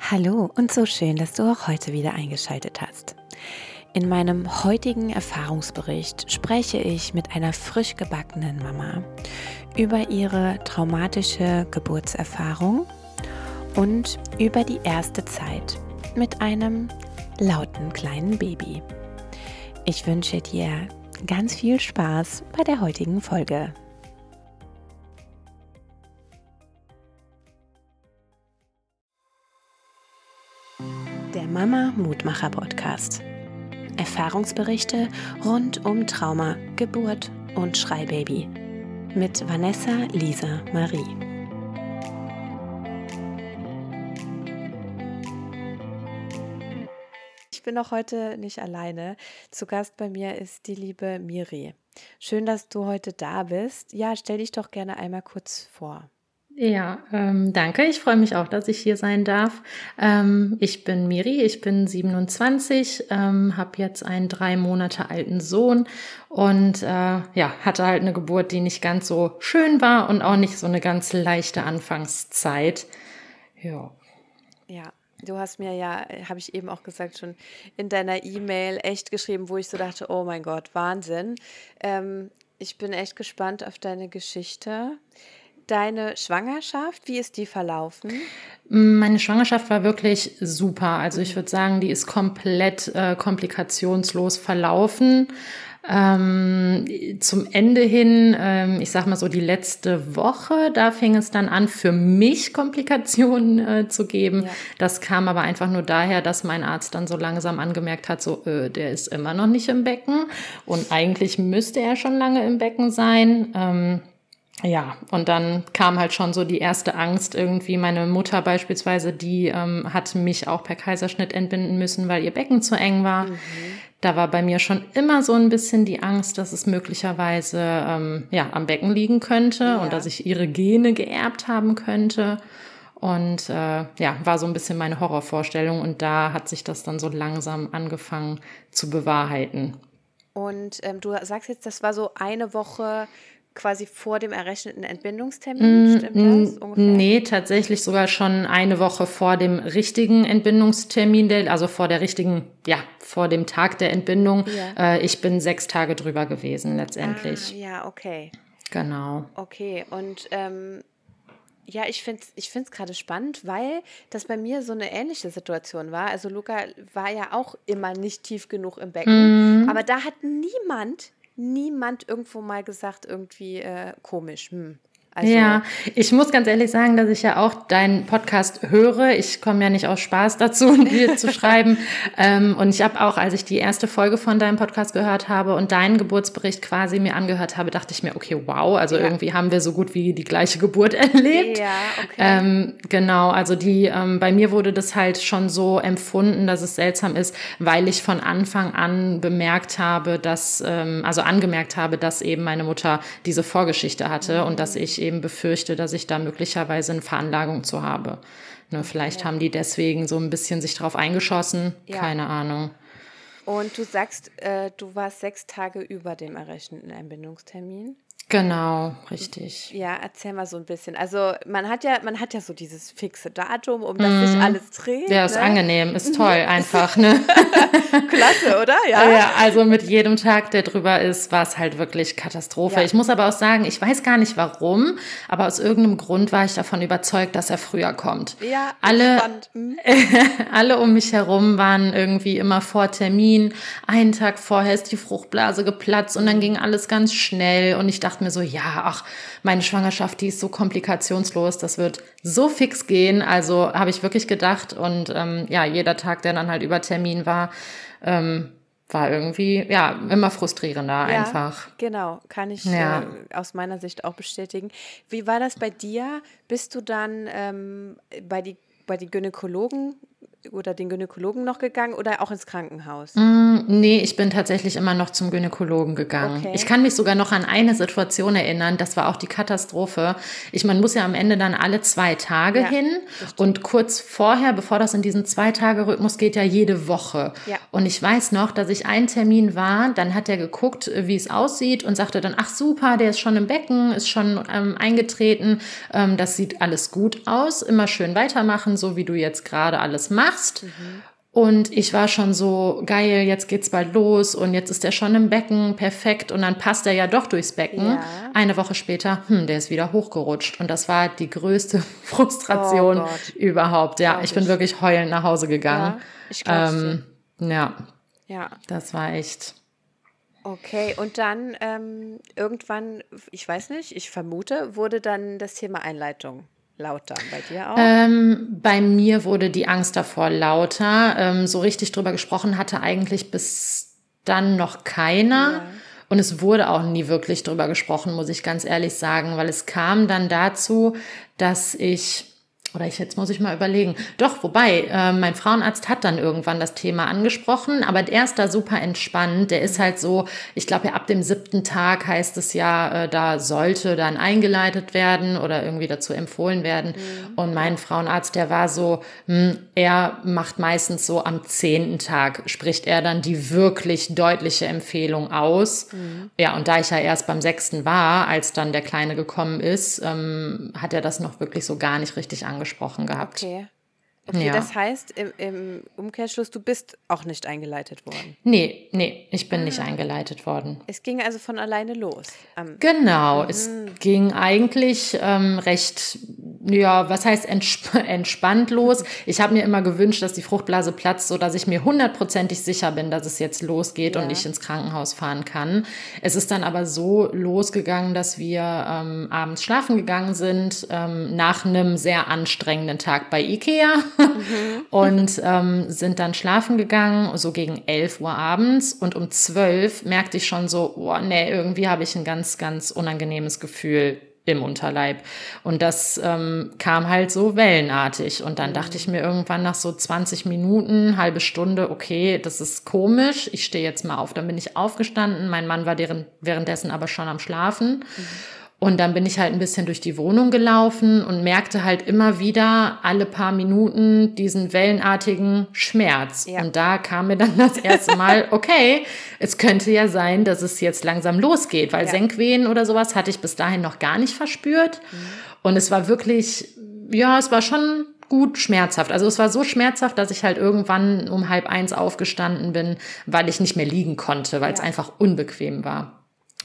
Hallo und so schön, dass du auch heute wieder eingeschaltet hast. In meinem heutigen Erfahrungsbericht spreche ich mit einer frisch gebackenen Mama über ihre traumatische Geburtserfahrung und über die erste Zeit mit einem lauten kleinen Baby. Ich wünsche dir ganz viel Spaß bei der heutigen Folge. Mutmacher Podcast. Erfahrungsberichte rund um Trauma, Geburt und Schreibaby mit Vanessa Lisa Marie. Ich bin auch heute nicht alleine. Zu Gast bei mir ist die liebe Miri. Schön, dass du heute da bist. Ja, stell dich doch gerne einmal kurz vor. Ja, ähm, danke. Ich freue mich auch, dass ich hier sein darf. Ähm, ich bin Miri, ich bin 27, ähm, habe jetzt einen drei Monate alten Sohn und äh, ja, hatte halt eine Geburt, die nicht ganz so schön war und auch nicht so eine ganz leichte Anfangszeit. Ja. Ja, Du hast mir ja, habe ich eben auch gesagt, schon in deiner E-Mail echt geschrieben, wo ich so dachte, oh mein Gott, Wahnsinn. Ähm, ich bin echt gespannt auf deine Geschichte. Deine Schwangerschaft, wie ist die verlaufen? Meine Schwangerschaft war wirklich super. Also ich würde sagen, die ist komplett äh, komplikationslos verlaufen. Ähm, zum Ende hin, ähm, ich sag mal so die letzte Woche, da fing es dann an, für mich Komplikationen äh, zu geben. Ja. Das kam aber einfach nur daher, dass mein Arzt dann so langsam angemerkt hat, so, äh, der ist immer noch nicht im Becken und eigentlich müsste er schon lange im Becken sein. Ähm, ja, und dann kam halt schon so die erste Angst irgendwie. Meine Mutter beispielsweise, die ähm, hat mich auch per Kaiserschnitt entbinden müssen, weil ihr Becken zu eng war. Mhm. Da war bei mir schon immer so ein bisschen die Angst, dass es möglicherweise ähm, ja, am Becken liegen könnte ja. und dass ich ihre Gene geerbt haben könnte. Und äh, ja, war so ein bisschen meine Horrorvorstellung. Und da hat sich das dann so langsam angefangen zu bewahrheiten. Und ähm, du sagst jetzt, das war so eine Woche quasi vor dem errechneten Entbindungstermin, mm, stimmt das mm, ungefähr? Nee, tatsächlich sogar schon eine Woche vor dem richtigen Entbindungstermin, also vor der richtigen, ja, vor dem Tag der Entbindung. Ja. Äh, ich bin sechs Tage drüber gewesen letztendlich. Ah, ja, okay. Genau. Okay, und ähm, ja, ich finde es ich find's gerade spannend, weil das bei mir so eine ähnliche Situation war. Also Luca war ja auch immer nicht tief genug im Becken, mm. aber da hat niemand niemand irgendwo mal gesagt, irgendwie äh, komisch. Hm. Also, ja, ich muss ganz ehrlich sagen, dass ich ja auch deinen Podcast höre. Ich komme ja nicht aus Spaß dazu, dir zu schreiben. Ähm, und ich habe auch, als ich die erste Folge von deinem Podcast gehört habe und deinen Geburtsbericht quasi mir angehört habe, dachte ich mir, okay, wow, also ja. irgendwie haben wir so gut wie die gleiche Geburt erlebt. Ja, okay. Ähm, genau, also die, ähm, bei mir wurde das halt schon so empfunden, dass es seltsam ist, weil ich von Anfang an bemerkt habe, dass, ähm, also angemerkt habe, dass eben meine Mutter diese Vorgeschichte hatte mhm. und dass ich eben befürchte, dass ich da möglicherweise eine Veranlagung zu habe. Ne, vielleicht ja. haben die deswegen so ein bisschen sich drauf eingeschossen. Ja. Keine Ahnung. Und du sagst, äh, du warst sechs Tage über dem errechneten Entbindungstermin. Genau, richtig. Ja, erzähl mal so ein bisschen. Also man hat ja, man hat ja so dieses fixe Datum, um das mm. sich alles dreht. Ja, ist ne? angenehm, ist toll einfach, ne? Klasse, oder? Ja. ja, also mit jedem Tag, der drüber ist, war es halt wirklich Katastrophe. Ja. Ich muss aber auch sagen, ich weiß gar nicht warum, aber aus irgendeinem Grund war ich davon überzeugt, dass er früher kommt. Ja, alle, hm. alle um mich herum waren irgendwie immer vor Termin. Einen Tag vorher ist die Fruchtblase geplatzt und dann ging alles ganz schnell und ich dachte mir so, ja, ach, meine Schwangerschaft, die ist so komplikationslos, das wird so fix gehen. Also habe ich wirklich gedacht. Und ähm, ja, jeder Tag, der dann halt über Termin war, ähm, war irgendwie, ja, immer frustrierender ja, einfach. Genau, kann ich ja. äh, aus meiner Sicht auch bestätigen. Wie war das bei dir? Bist du dann ähm, bei die bei die Gynäkologen oder den Gynäkologen noch gegangen oder auch ins Krankenhaus? Mm, nee, ich bin tatsächlich immer noch zum Gynäkologen gegangen. Okay. Ich kann mich sogar noch an eine Situation erinnern, das war auch die Katastrophe. Ich, man muss ja am Ende dann alle zwei Tage Ja, hin und kurz vorher, bevor das in diesen zwei Tage Rhythmus geht, ja jede Woche. Ja. Und ich weiß noch, dass ich einen Termin war, dann hat er geguckt, wie es aussieht und sagte dann, ach super, der ist schon im Becken, ist schon ähm, eingetreten, ähm, das sieht alles gut aus, immer schön weitermachen, so wie du jetzt gerade alles machst. Und ich war schon so, geil, jetzt geht's bald los und jetzt ist er schon im Becken, perfekt. Und dann passt er ja doch durchs Becken. Ja. Eine Woche später, hm, der ist wieder hochgerutscht. Und das war die größte Frustration Oh überhaupt. Ja, Glaub ich bin ich. wirklich heulend nach Hause gegangen. Ja, ich ähm, ja, Ja, das war echt. okay. Und dann ähm, irgendwann, ich weiß nicht, ich vermute, wurde dann das Thema Einleitung lauter. Bei dir auch? Ähm, bei mir wurde die Angst davor lauter. Ähm, so richtig drüber gesprochen hatte eigentlich bis dann noch keiner. Ja. Und es wurde auch nie wirklich drüber gesprochen, muss ich ganz ehrlich sagen, weil es kam dann dazu, dass ich oder ich jetzt muss ich mal überlegen. Doch, wobei, äh, mein Frauenarzt hat dann irgendwann das Thema angesprochen, aber der ist da super entspannt. Der ist halt so, ich glaube ja ab dem siebten Tag heißt es ja, äh, da sollte dann eingeleitet werden oder irgendwie dazu empfohlen werden. Und mein Frauenarzt, der war so, hm, er macht meistens so am zehnten Tag, spricht er dann die wirklich deutliche Empfehlung aus. Ja, und da ich ja erst beim sechsten war, als dann der Kleine gekommen ist, ähm, hat er das noch wirklich so gar nicht richtig angesprochen gehabt. Okay. Okay, Ja. das heißt im, im Umkehrschluss, du bist auch nicht eingeleitet worden. Nee, nee, ich bin nicht eingeleitet worden. Es ging also von alleine los. Genau, es ging eigentlich ähm, recht, ja, was heißt entsp entspannt los. Ich habe mir immer gewünscht, dass die Fruchtblase platzt, so dass ich mir hundertprozentig sicher bin, dass es jetzt losgeht Ja. und ich ins Krankenhaus fahren kann. Es ist dann aber so losgegangen, dass wir ähm, abends schlafen gegangen sind ähm, nach einem sehr anstrengenden Tag bei Ikea und ähm, sind dann schlafen gegangen, so gegen 11 Uhr abends. Und um 12 merkte ich schon so, oh nee, irgendwie habe ich ein ganz, ganz unangenehmes Gefühl im Unterleib. Und das ähm, kam halt so wellenartig. Und dann dachte ich mir irgendwann nach so 20 Minuten, halbe Stunde, okay, das ist komisch, ich stehe jetzt mal auf. Dann bin ich aufgestanden, mein Mann war deren, währenddessen aber schon am Schlafen. Und dann bin ich halt ein bisschen durch die Wohnung gelaufen und merkte halt immer wieder alle paar Minuten diesen wellenartigen Schmerz. Ja. Und da kam mir dann das erste Mal, okay, es könnte ja sein, dass es jetzt langsam losgeht, weil Ja. Senkwehen oder sowas hatte ich bis dahin noch gar nicht verspürt. Und es war wirklich, ja, es war schon gut schmerzhaft. Also es war so schmerzhaft, dass ich halt irgendwann um halb eins aufgestanden bin, weil ich nicht mehr liegen konnte, weil es Ja. einfach unbequem war.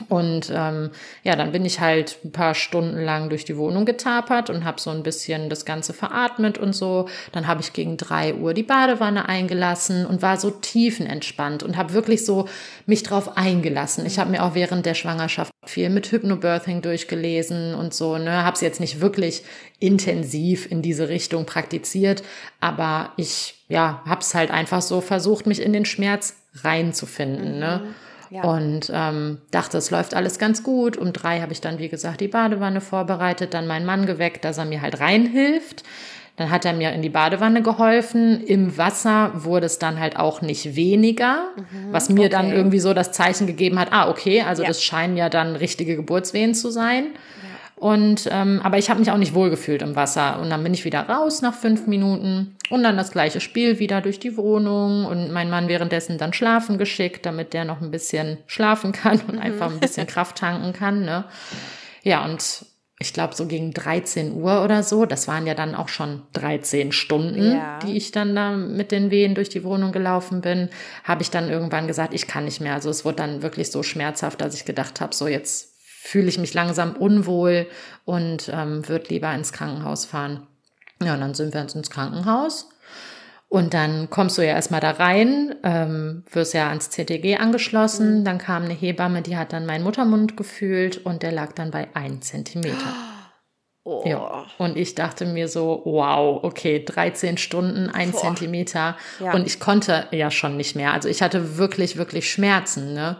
Und ähm, ja, dann bin ich halt ein paar Stunden lang durch die Wohnung getapert und habe so ein bisschen das Ganze veratmet und so. Dann habe ich gegen drei Uhr die Badewanne eingelassen und war so tiefenentspannt und habe wirklich so mich drauf eingelassen. Ich habe mir auch während der Schwangerschaft viel mit Hypnobirthing durchgelesen und so. Ne, habe es jetzt nicht wirklich intensiv in diese Richtung praktiziert, aber ich ja habe es halt einfach so versucht, mich in den Schmerz reinzufinden. Ne? Ja. Und ähm, dachte, es läuft alles ganz gut. Um drei habe ich dann, wie gesagt, die Badewanne vorbereitet, dann meinen Mann geweckt, dass er mir halt reinhilft. Dann hat er mir in die Badewanne geholfen. Im Wasser wurde es dann halt auch nicht weniger, was mir dann Mhm. okay. irgendwie so das Zeichen gegeben hat, ah, okay, also Ja. das scheinen ja dann richtige Geburtswehen zu sein. Und ähm, aber ich habe mich auch nicht wohlgefühlt im Wasser. Und dann bin ich wieder raus nach fünf Minuten und dann das gleiche Spiel wieder durch die Wohnung und mein Mann währenddessen dann schlafen geschickt, damit der noch ein bisschen schlafen kann und einfach ein bisschen Kraft tanken kann. Ne? Ja, und ich glaube, so gegen 13 Uhr oder so, das waren ja dann auch schon 13 Stunden, Ja. die ich dann da mit den Wehen durch die Wohnung gelaufen bin, habe ich dann irgendwann gesagt, ich kann nicht mehr. Also es wurde dann wirklich so schmerzhaft, dass ich gedacht habe, so jetzt fühle ich mich langsam unwohl und ähm, würde lieber ins Krankenhaus fahren. Ja, und dann sind wir ins Krankenhaus. Und dann kommst du ja erstmal da rein, ähm, wirst ja ans CTG angeschlossen. Dann kam eine Hebamme, die hat dann meinen Muttermund gefühlt und der lag dann bei ein Zentimeter. oh. Ja. Und ich dachte mir so, wow, okay, 13 Stunden, ein Boah. Zentimeter. Ja. Und ich konnte ja schon nicht mehr. Also ich hatte wirklich, wirklich Schmerzen. Ne?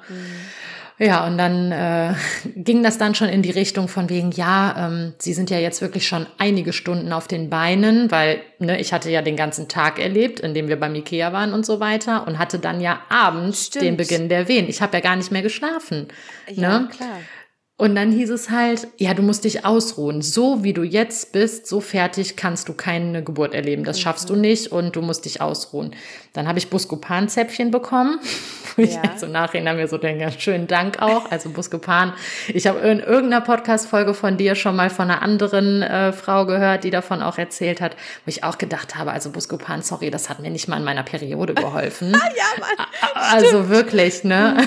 Ja, und dann äh, ging das dann schon in die Richtung von wegen, ja, ähm, Sie sind ja jetzt wirklich schon einige Stunden auf den Beinen, weil ne, ich hatte ja den ganzen Tag erlebt, in dem wir beim Ikea waren und so weiter und hatte dann ja abends Stimmt. den Beginn der Wehen. Ich habe ja gar nicht mehr geschlafen. Ja, ne? klar. Und dann hieß es halt, ja, du musst dich ausruhen. So wie du jetzt bist, so fertig kannst du keine Geburt erleben. Das schaffst du mhm. nicht und du musst dich ausruhen. Dann habe ich Buscopan-Zäpfchen bekommen, wo ja. ich jetzt im Nachhinein mir so denke, schönen Dank auch. Also Buscopan. Ich habe in irgendeiner Podcast-Folge von dir schon mal von einer anderen äh, Frau gehört, die davon auch erzählt hat, wo ich auch gedacht habe, also Buscopan, sorry, das hat mir nicht mal in meiner Periode geholfen. ja, Mann. Also Stimmt. wirklich, ne?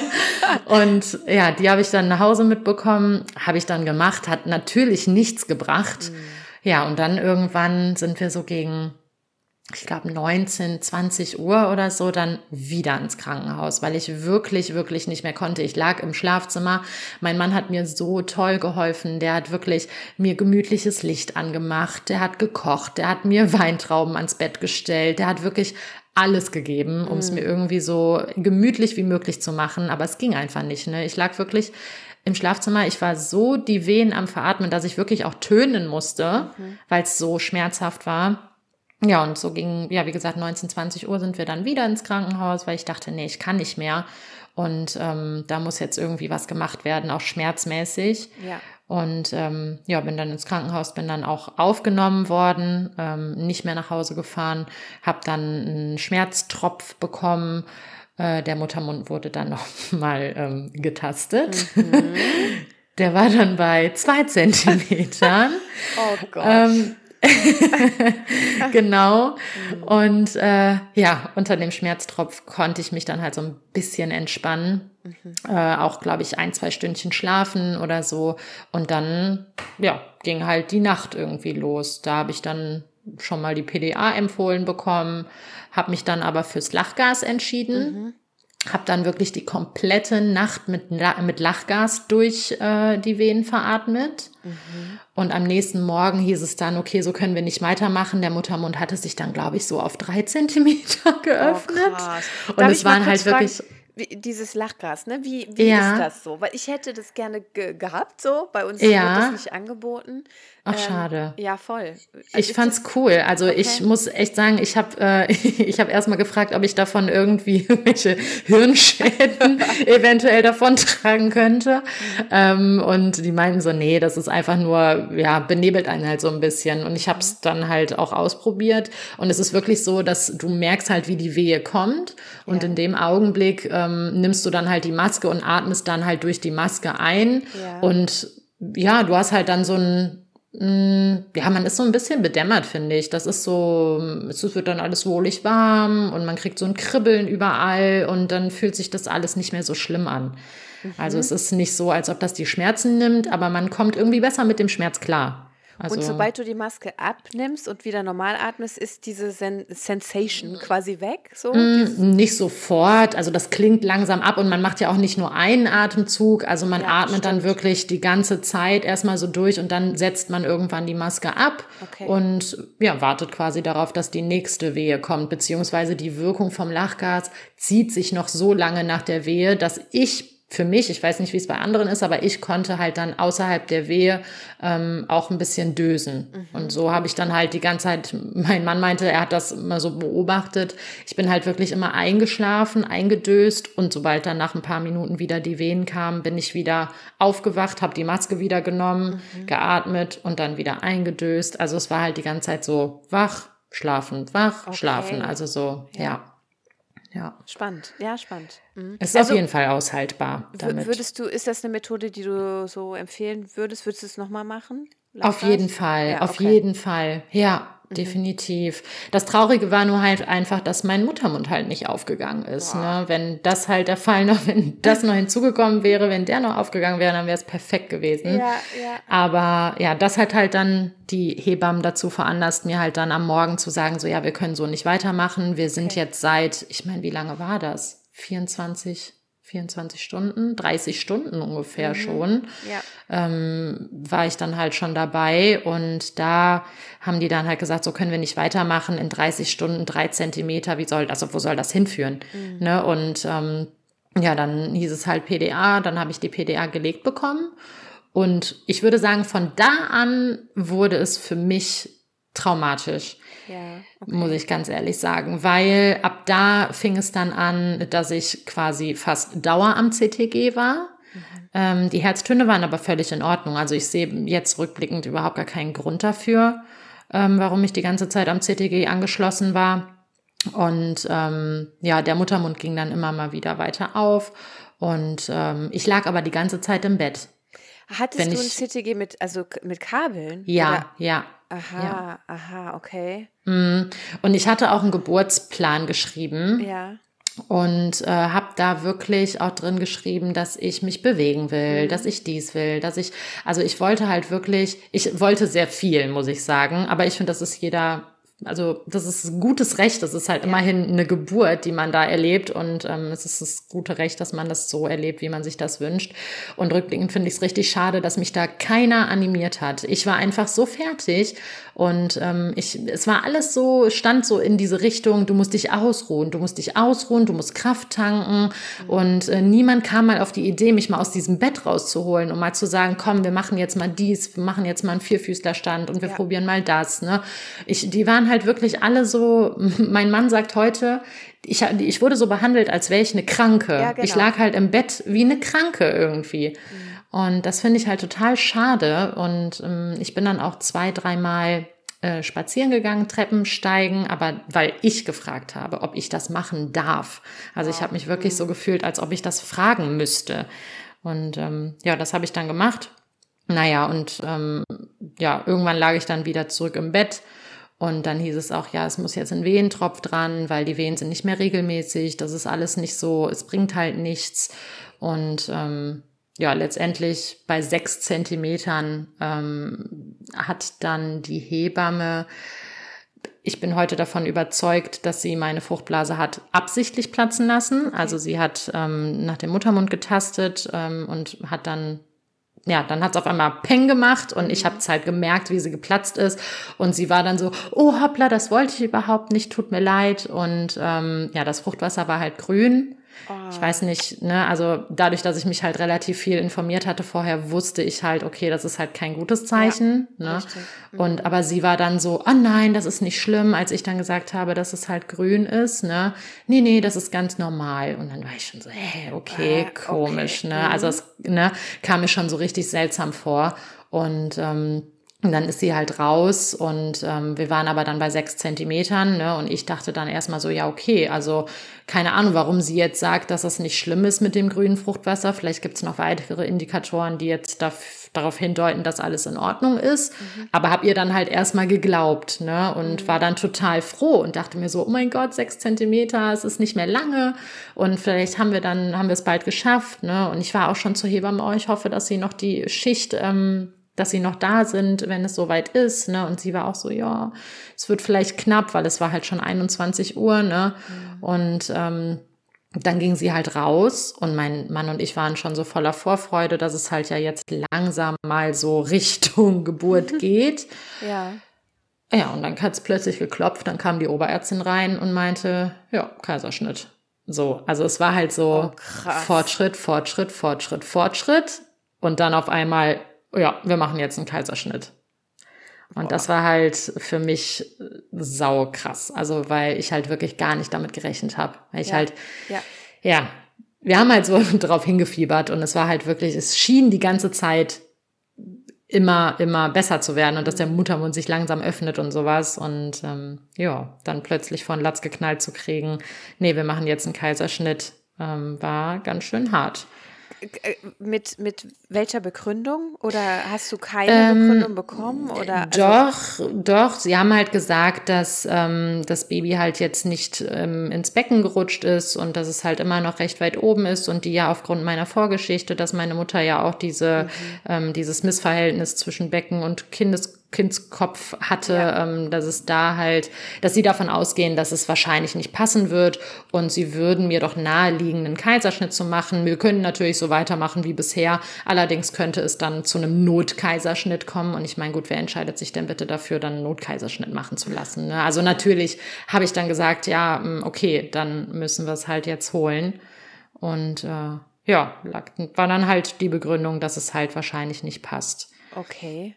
und ja, die habe ich dann nach Hause mitbekommen, habe ich dann gemacht, hat natürlich nichts gebracht. Mhm. Ja, und dann irgendwann sind wir so gegen, ich glaube, 19, 20 Uhr oder so dann wieder ins Krankenhaus, weil ich wirklich, wirklich nicht mehr konnte. Ich lag im Schlafzimmer. Mein Mann hat mir so toll geholfen. Der hat wirklich mir gemütliches Licht angemacht. Der hat gekocht. Der hat mir Weintrauben ans Bett gestellt. Der hat wirklich alles gegeben, um es mir mhm. irgendwie so gemütlich wie möglich zu machen. Aber es ging einfach nicht. Ne? Ich lag wirklich im Schlafzimmer. Ich war so die Wehen am Veratmen, dass ich wirklich auch tönen musste, mhm. weil es so schmerzhaft war. Ja, und so ging, ja, wie gesagt, 19, 20 Uhr sind wir dann wieder ins Krankenhaus, weil ich dachte, nee, ich kann nicht mehr. Und ähm, da muss jetzt irgendwie was gemacht werden, auch schmerzmäßig. Ja. Und ähm, ja, bin dann ins Krankenhaus, bin dann auch aufgenommen worden, ähm, nicht mehr nach Hause gefahren, habe dann einen Schmerztropf bekommen äh, der Muttermund wurde dann noch mal ähm, getastet. Mhm. Der war dann bei zwei Zentimetern. oh Gott. Ähm, genau. Mhm. Und äh, ja, unter dem Schmerztropf konnte ich mich dann halt so ein bisschen entspannen. Mhm. Äh, auch, glaube ich, ein, zwei Stündchen schlafen oder so. Und dann, ja, ging halt die Nacht irgendwie los. Da habe ich dann schon mal die PDA empfohlen bekommen, habe mich dann aber fürs Lachgas entschieden. Mhm. Habe dann wirklich die komplette Nacht mit, mit Lachgas durch äh, die Venen veratmet. Mhm. Und am nächsten Morgen hieß es dann, okay, so können wir nicht weitermachen. Der Muttermund hatte sich dann, glaube ich, so auf drei Zentimeter geöffnet. Oh, und es waren halt wirklich. Wie, dieses Lachgas, ne? Wie, wie ja. ist das so? Weil ich hätte das gerne ge gehabt, so. Bei uns ja. wird das nicht angeboten. Ach, ähm, schade. Ja, voll. Ich fand's cool. Also okay. ich muss echt sagen, ich habe äh, ich hab erstmal gefragt, ob ich davon irgendwie welche Hirnschäden eventuell davon tragen könnte. Ähm, und die meinten so, nee, das ist einfach nur, ja, benebelt einen halt so ein bisschen. Und ich habe es dann halt auch ausprobiert. Und es ist wirklich so, dass du merkst halt, wie die Wehe kommt. Und ja. in dem Augenblick ähm, nimmst du dann halt die Maske und atmest dann halt durch die Maske ein. Ja. Und ja, du hast halt dann so ein ja, man ist so ein bisschen bedämmert, finde ich. Das ist so, es wird dann alles wohlig warm und man kriegt so ein Kribbeln überall und dann fühlt sich das alles nicht mehr so schlimm an. Mhm. Also es ist nicht so, als ob das die Schmerzen nimmt, aber man kommt irgendwie besser mit dem Schmerz klar. Also und sobald du die Maske abnimmst und wieder normal atmest, ist diese Sen Sensation quasi weg? So? Mm, nicht sofort. Also das klingt langsam ab und man macht ja auch nicht nur einen Atemzug. Also man ja, atmet stimmt. dann wirklich die ganze Zeit erstmal so durch und dann setzt man irgendwann die Maske ab okay. und ja, wartet quasi darauf, dass die nächste Wehe kommt. Beziehungsweise die Wirkung vom Lachgas zieht sich noch so lange nach der Wehe, dass ich für mich, ich weiß nicht, wie es bei anderen ist, aber ich konnte halt dann außerhalb der Wehe ähm, auch ein bisschen dösen. Mhm. Und so habe ich dann halt die ganze Zeit, mein Mann meinte, er hat das immer so beobachtet. Ich bin halt wirklich immer eingeschlafen, eingedöst und sobald dann nach ein paar Minuten wieder die Wehen kamen, bin ich wieder aufgewacht, habe die Maske wieder genommen, mhm. geatmet und dann wieder eingedöst. Also es war halt die ganze Zeit so wach, schlafen, wach, okay. schlafen. Also so, ja. ja. Ja. Spannend, ja, spannend. Mhm. Es ist also, auf jeden Fall aushaltbar. Damit. Würdest du, ist das eine Methode, die du so empfehlen würdest? Würdest du es nochmal machen? Auf jeden Fall, ja, auf okay. jeden Fall. Ja. Definitiv. Das Traurige war nur halt einfach, dass mein Muttermund halt nicht aufgegangen ist. Ne? Wenn das halt der Fall noch, wenn das noch hinzugekommen wäre, wenn der noch aufgegangen wäre, dann wäre es perfekt gewesen. Ja, ja. Aber ja, das hat halt dann die Hebammen dazu veranlasst, mir halt dann am Morgen zu sagen, so ja, wir können so nicht weitermachen. Wir sind okay. jetzt seit, ich meine, wie lange war das? 24, 24 Stunden, 30 Stunden ungefähr mhm. schon, ja. ähm, war ich dann halt schon dabei und da haben die dann halt gesagt, so können wir nicht weitermachen, in 30 Stunden drei Zentimeter, wie soll das, wo soll das hinführen? Mhm. Ne? Und ähm, ja, dann hieß es halt PDA, dann habe ich die PDA gelegt bekommen. Und ich würde sagen, von da an wurde es für mich traumatisch. Ja, okay. Muss ich ganz ehrlich sagen. Weil ab da fing es dann an, dass ich quasi fast Dauer am CTG war. Mhm. Ähm, die Herztöne waren aber völlig in Ordnung. Also ich sehe jetzt rückblickend überhaupt gar keinen Grund dafür, ähm, warum ich die ganze Zeit am CTG angeschlossen war. Und ähm, ja, der Muttermund ging dann immer mal wieder weiter auf. Und ähm, ich lag aber die ganze Zeit im Bett. Hattest Wenn du ein CTG mit, also mit Kabeln? Ja, oder? ja. Aha, ja. aha, okay. Mm. Und ich hatte auch einen Geburtsplan geschrieben. Ja und äh, habe da wirklich auch drin geschrieben, dass ich mich bewegen will, mhm. dass ich dies will, dass ich, also ich wollte halt wirklich, ich wollte sehr viel, muss ich sagen, aber ich finde, das ist jeder also das ist ein gutes Recht, das ist halt ja. immerhin eine Geburt, die man da erlebt und ähm, es ist das gute Recht, dass man das so erlebt, wie man sich das wünscht. Und rückblickend finde ich es richtig schade, dass mich da keiner animiert hat. Ich war einfach so fertig und ähm, ich, es war alles so, stand so in diese Richtung, du musst dich ausruhen, du musst dich ausruhen, du musst Kraft tanken mhm. und äh, niemand kam mal auf die Idee, mich mal aus diesem Bett rauszuholen und mal zu sagen, komm, wir machen jetzt mal dies, wir machen jetzt mal einen Vierfüßlerstand und wir ja. probieren mal das. Ne? Ich, die waren waren halt wirklich alle so, mein Mann sagt heute, ich, ich wurde so behandelt, als wäre ich eine Kranke. Ja, genau. Ich lag halt im Bett wie eine Kranke irgendwie. Mhm. Und das finde ich halt total schade. Und ähm, ich bin dann auch zwei, dreimal äh, spazieren gegangen, Treppen steigen, aber weil ich gefragt habe, ob ich das machen darf. Also ich habe mich wirklich so mhm. gefühlt, als ob ich das fragen müsste. Und ähm, ja, das habe ich dann gemacht. Naja, und ähm, ja, irgendwann lag ich dann wieder zurück im Bett und dann hieß es auch, ja, es muss jetzt ein Wehentropf dran, weil die Wehen sind nicht mehr regelmäßig. Das ist alles nicht so, es bringt halt nichts. Und ähm, ja, letztendlich bei sechs Zentimetern ähm, hat dann die Hebamme, ich bin heute davon überzeugt, dass sie meine Fruchtblase hat absichtlich platzen lassen. Also sie hat ähm, nach dem Muttermund getastet ähm, und hat dann ja, dann hat's auf einmal Peng gemacht und ich habe halt gemerkt, wie sie geplatzt ist. Und sie war dann so, oh hoppla, das wollte ich überhaupt nicht, tut mir leid. Und ähm, ja, das Fruchtwasser war halt grün. Oh. Ich weiß nicht, ne, also dadurch, dass ich mich halt relativ viel informiert hatte vorher, wusste ich halt, okay, das ist halt kein gutes Zeichen, ja, ne? Mhm. Und aber sie war dann so, oh nein, das ist nicht schlimm, als ich dann gesagt habe, dass es halt grün ist, ne? Nee, nee, das ist ganz normal. Und dann war ich schon so, hä, okay, ah, komisch, okay. ne? Mhm. Also es ne, kam mir schon so richtig seltsam vor. Und ähm, und dann ist sie halt raus und ähm, wir waren aber dann bei sechs Zentimetern ne? und ich dachte dann erstmal so, ja okay, also keine Ahnung, warum sie jetzt sagt, dass das nicht schlimm ist mit dem grünen Fruchtwasser. Vielleicht gibt es noch weitere Indikatoren, die jetzt da, darauf hindeuten, dass alles in Ordnung ist. Mhm. Aber habe ihr dann halt erstmal geglaubt ne? und mhm. war dann total froh und dachte mir so, oh mein Gott, sechs Zentimeter, es ist nicht mehr lange und vielleicht haben wir dann, haben wir es bald geschafft. Ne? Und ich war auch schon zur Hebamme, oh, ich hoffe, dass sie noch die Schicht ähm, dass sie noch da sind, wenn es soweit ist. Ne? Und sie war auch so, ja, es wird vielleicht knapp, weil es war halt schon 21 Uhr. Ne? Mhm. Und ähm, dann ging sie halt raus und mein Mann und ich waren schon so voller Vorfreude, dass es halt ja jetzt langsam mal so Richtung Geburt geht. ja. Ja, und dann hat es plötzlich geklopft, dann kam die Oberärztin rein und meinte, ja, Kaiserschnitt. So, also es war halt so oh, Fortschritt, Fortschritt, Fortschritt, Fortschritt. Und dann auf einmal ja, wir machen jetzt einen Kaiserschnitt. Und Boah. das war halt für mich sau krass. Also, weil ich halt wirklich gar nicht damit gerechnet habe. Weil ich ja. halt, ja. ja, wir haben halt so drauf hingefiebert und es war halt wirklich, es schien die ganze Zeit immer, immer besser zu werden und dass der Muttermund sich langsam öffnet und sowas. Und ähm, ja, dann plötzlich von Latz geknallt zu kriegen, nee, wir machen jetzt einen Kaiserschnitt, ähm, war ganz schön hart. Äh, mit, mit welcher Begründung? Oder hast du keine ähm, Begründung bekommen? Oder, also doch, doch. Sie haben halt gesagt, dass ähm, das Baby halt jetzt nicht ähm, ins Becken gerutscht ist und dass es halt immer noch recht weit oben ist und die ja aufgrund meiner Vorgeschichte, dass meine Mutter ja auch diese, mhm. ähm, dieses Missverhältnis zwischen Becken und Kindes Kindskopf hatte, ja. ähm, dass es da halt, dass sie davon ausgehen, dass es wahrscheinlich nicht passen wird und sie würden mir doch naheliegen, einen Kaiserschnitt zu machen. Wir können natürlich so weitermachen wie bisher, allerdings könnte es dann zu einem Notkaiserschnitt kommen und ich meine, gut, wer entscheidet sich denn bitte dafür, dann einen Notkaiserschnitt machen zu lassen? Ne? Also natürlich habe ich dann gesagt, ja, mm, okay, dann müssen wir es halt jetzt holen. Und äh, ja, war dann halt die Begründung, dass es halt wahrscheinlich nicht passt. Okay.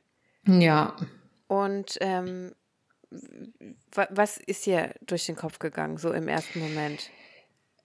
Ja. Und ähm, was ist dir durch den Kopf gegangen, so im ersten Moment?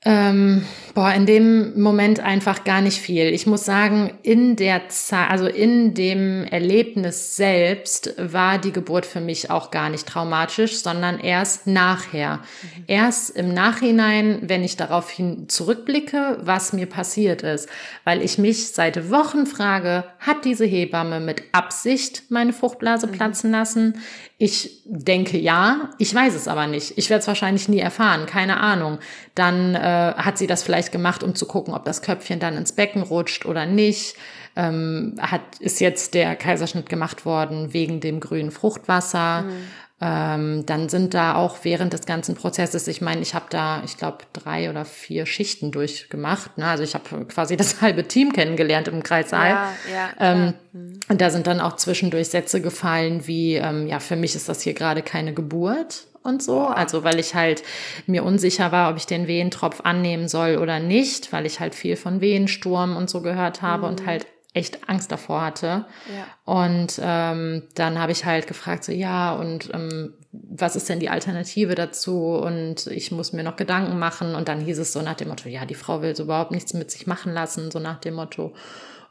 Ähm, boah, in dem Moment einfach gar nicht viel. Ich muss sagen, in der Zeit, also in dem Erlebnis selbst war die Geburt für mich auch gar nicht traumatisch, sondern erst nachher. Mhm. Erst im Nachhinein, wenn ich darauf hin zurückblicke, was mir passiert ist. Weil ich mich seit Wochen frage, hat diese Hebamme mit Absicht meine Fruchtblase mhm. platzen lassen? Ich denke ja, ich weiß es aber nicht. Ich werde es wahrscheinlich nie erfahren, keine Ahnung. Dann äh, hat sie das vielleicht gemacht, um zu gucken, ob das Köpfchen dann ins Becken rutscht oder nicht. Ähm, hat ist jetzt der Kaiserschnitt gemacht worden wegen dem grünen Fruchtwasser. Mhm. Ähm, dann sind da auch während des ganzen Prozesses, ich meine, ich habe da, ich glaube, drei oder vier Schichten durchgemacht. Ne? Also ich habe quasi das halbe Team kennengelernt im Kreissaal. Ja, ja, ähm, mhm. Und da sind dann auch zwischendurch Sätze gefallen wie, ähm, ja, für mich ist das hier gerade keine Geburt und so. Also weil ich halt mir unsicher war, ob ich den Wehentropf annehmen soll oder nicht, weil ich halt viel von Wehensturm und so gehört habe mhm. und halt echt Angst davor hatte. Ja. Und ähm, dann habe ich halt gefragt, so ja, und ähm, was ist denn die Alternative dazu? Und ich muss mir noch Gedanken machen. Und dann hieß es so nach dem Motto, ja, die Frau will so überhaupt nichts mit sich machen lassen, so nach dem Motto.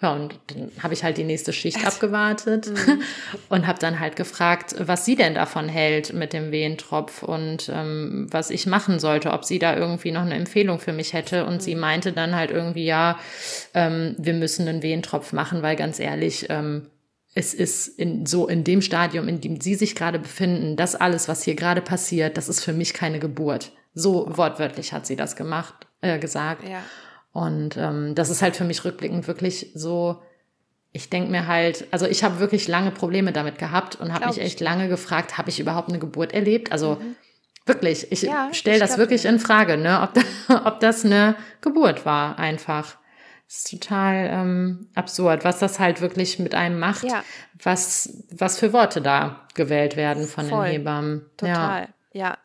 Ja, und dann habe ich halt die nächste Schicht abgewartet mhm. und habe dann halt gefragt, was sie denn davon hält mit dem Wehentropf und ähm, was ich machen sollte, ob sie da irgendwie noch eine Empfehlung für mich hätte. Und mhm. sie meinte dann halt irgendwie, ja, ähm, wir müssen einen Wehentropf machen, weil ganz ehrlich, ähm, es ist in, so in dem Stadium, in dem Sie sich gerade befinden, das alles, was hier gerade passiert, das ist für mich keine Geburt. So wortwörtlich hat sie das gemacht, äh, gesagt. Ja. Und ähm, das ist halt für mich rückblickend wirklich so, ich denke mir halt, also ich habe wirklich lange Probleme damit gehabt und habe mich echt lange gefragt, habe ich überhaupt eine Geburt erlebt? Also mhm. wirklich, ich ja, stelle das wirklich in Frage, ne, ob, ob das eine Geburt war einfach. Das ist total ähm, absurd, was das halt wirklich mit einem macht, ja. was, was für Worte da gewählt werden von Voll. den Hebammen. Total, ja. ja.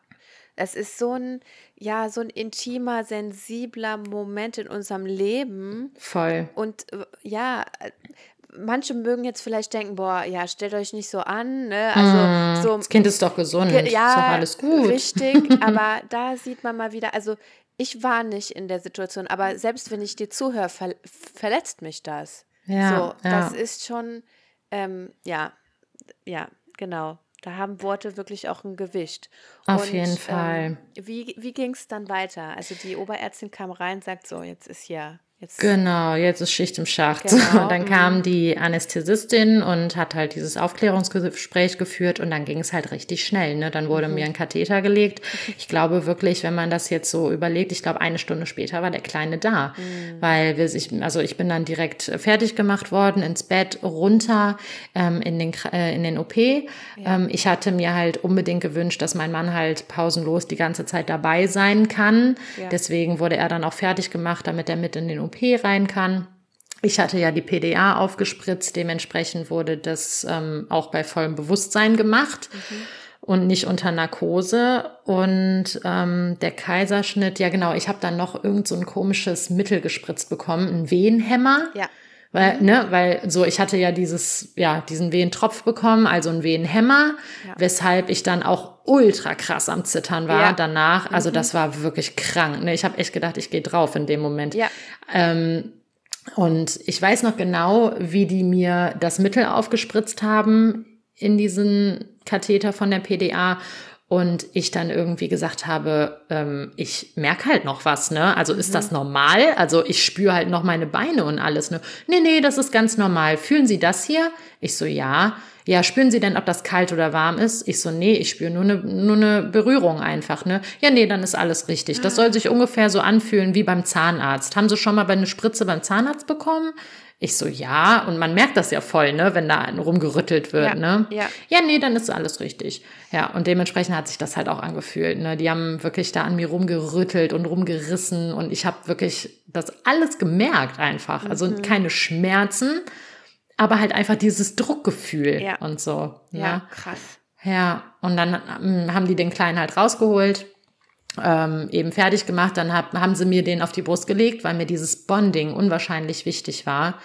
Es ist so ein, ja, so ein intimer, sensibler Moment in unserem Leben. Voll. Und äh, ja, manche mögen jetzt vielleicht denken, boah, ja, stellt euch nicht so an. Ne? Also, mm, so, das Kind ist doch gesund, ja, ist doch alles gut. Richtig, aber da sieht man mal wieder, also ich war nicht in der Situation, aber selbst wenn ich dir zuhöre, ver verletzt mich das. Ja, so, ja. das ist schon, ähm, ja, ja, genau. Da haben Worte wirklich auch ein Gewicht. Auf und, jeden ähm, Fall. Ähm, wie wie ging es dann weiter? Also die Oberärztin kam rein, sagt so, jetzt ist hier Jetzt. Genau, jetzt ist Schicht im Schacht. Genau. Und dann kam mhm. die Anästhesistin und hat halt dieses Aufklärungsgespräch geführt und dann ging es halt richtig schnell. Ne? Dann wurde mhm. mir ein Katheter gelegt. Ich glaube wirklich, wenn man das jetzt so überlegt, ich glaube, eine Stunde später war der Kleine da. Mhm. Weil wir sich, also ich bin dann direkt fertig gemacht worden, ins Bett, runter ähm, in, den, äh, in den OP. Ja. Ähm, ich hatte mir halt unbedingt gewünscht, dass mein Mann halt pausenlos die ganze Zeit dabei sein kann. Ja. Deswegen wurde er dann auch fertig gemacht, damit er mit in den OP OP rein kann. Ich hatte ja die PDA aufgespritzt, dementsprechend wurde das ähm, auch bei vollem Bewusstsein gemacht. Mhm und nicht unter Narkose. Und ähm, der Kaiserschnitt, ja genau, ich habe dann noch irgend so ein komisches Mittel gespritzt bekommen, ein Wehenhämmer. Ja. Weil, mhm. ne, weil so, ich hatte ja dieses, ja, diesen Wehentropf bekommen, also ein Wehenhämmer, ja. weshalb ich dann auch ultra krass am Zittern war ja. danach. Also mhm. das war wirklich krank. Ne? Ich habe echt gedacht, ich gehe drauf in dem Moment. Ja. Ähm, und ich weiß noch genau, wie die mir das Mittel aufgespritzt haben in diesen Katheter von der PDA und ich dann irgendwie gesagt habe, ähm, ich merke halt noch was, ne? Also ist mhm. das normal? Also ich spüre halt noch meine Beine und alles, ne? Nee, nee, das ist ganz normal. Fühlen Sie das hier? Ich so, ja. Ja, spüren Sie denn, ob das kalt oder warm ist? Ich so, nee, ich spüre nur eine nur eine Berührung einfach, ne? Ja, nee, dann ist alles richtig. Das soll sich ungefähr so anfühlen wie beim Zahnarzt. Haben Sie schon mal bei eine Spritze beim Zahnarzt bekommen? Ich so, ja, und man merkt das ja voll, ne, wenn da rumgerüttelt wird, ja, ne? Ja. ja, nee, dann ist alles richtig. Ja, und dementsprechend hat sich das halt auch angefühlt, ne? Die haben wirklich da an mir rumgerüttelt und rumgerissen und ich habe wirklich das alles gemerkt einfach. Also mhm. keine Schmerzen, aber halt einfach dieses Druckgefühl ja. und so. Ne? Ja, krass. Ja, und dann ähm, haben die den Kleinen halt rausgeholt ähm, eben fertig gemacht. Dann hab, haben sie mir den auf die Brust gelegt, weil mir dieses Bonding unwahrscheinlich wichtig war.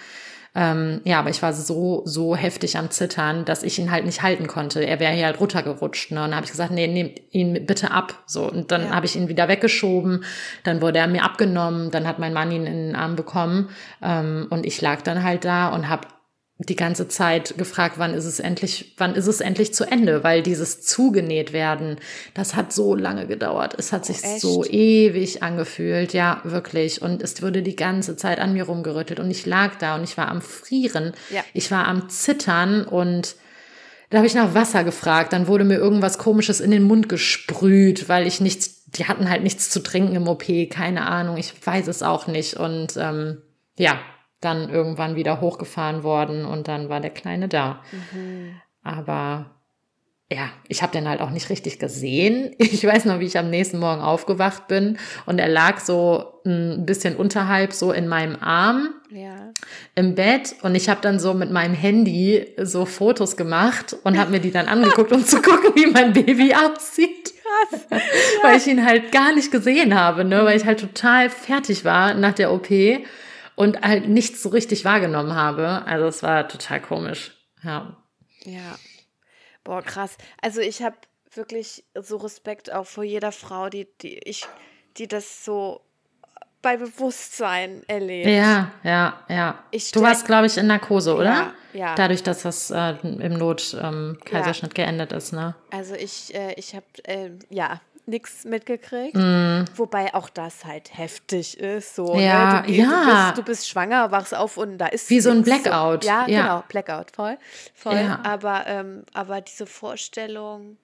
Ähm, ja, aber ich war so, so heftig am Zittern, dass ich ihn halt nicht halten konnte. Er wäre hier halt runtergerutscht. Ne? Und dann habe ich gesagt, nee, nehmt ihn bitte ab. So, und dann ja. habe ich ihn wieder weggeschoben. Dann wurde er mir abgenommen. Dann hat mein Mann ihn in den Arm bekommen. Ähm, und ich lag dann halt da und habe die ganze Zeit gefragt, wann ist es endlich, wann ist es endlich zu Ende, weil dieses zugenäht werden, das hat so lange gedauert. Es hat sich oh, so ewig angefühlt, ja, wirklich. Und es wurde die ganze Zeit an mir rumgerüttelt und ich lag da und ich war am Frieren. Ja. Ich war am Zittern und da habe ich nach Wasser gefragt. Dann wurde mir irgendwas Komisches in den Mund gesprüht, weil ich nichts, die hatten halt nichts zu trinken im OP, keine Ahnung, ich weiß es auch nicht. Und ähm, ja, dann irgendwann wieder hochgefahren worden und dann war der Kleine da. Mhm. Aber ja, ich habe den halt auch nicht richtig gesehen. Ich weiß noch, wie ich am nächsten Morgen aufgewacht bin und er lag so ein bisschen unterhalb so in meinem Arm ja. im Bett und ich habe dann so mit meinem Handy so Fotos gemacht und habe mir die dann angeguckt, um zu gucken, wie mein Baby aussieht. Ja. Weil ich ihn halt gar nicht gesehen habe, ne, weil ich halt total fertig war nach der OP und halt nichts so richtig wahrgenommen habe. Also es war total komisch. Ja. Ja. Boah, krass. Also ich habe wirklich so Respekt auch vor jeder Frau, die, die ich, die das so bei Bewusstsein erlebt. Ja, ja, ja. Ich du warst, glaube ich, in Narkose, oder? Ja, ja. Dadurch, dass das äh, im Not-Kaiserschnitt ähm, ja. geendet ist, ne? Also ich, äh, ich habe, äh, ja, nichts mitgekriegt. Mm. Wobei auch das halt heftig ist. So, ja, ne? du, ja. Du bist, du bist, schwanger, wachst auf und da ist Wie so ein Blackout. So. Ja, ja, genau, Blackout, voll. voll. Ja. Aber, ähm, aber diese Vorstellung,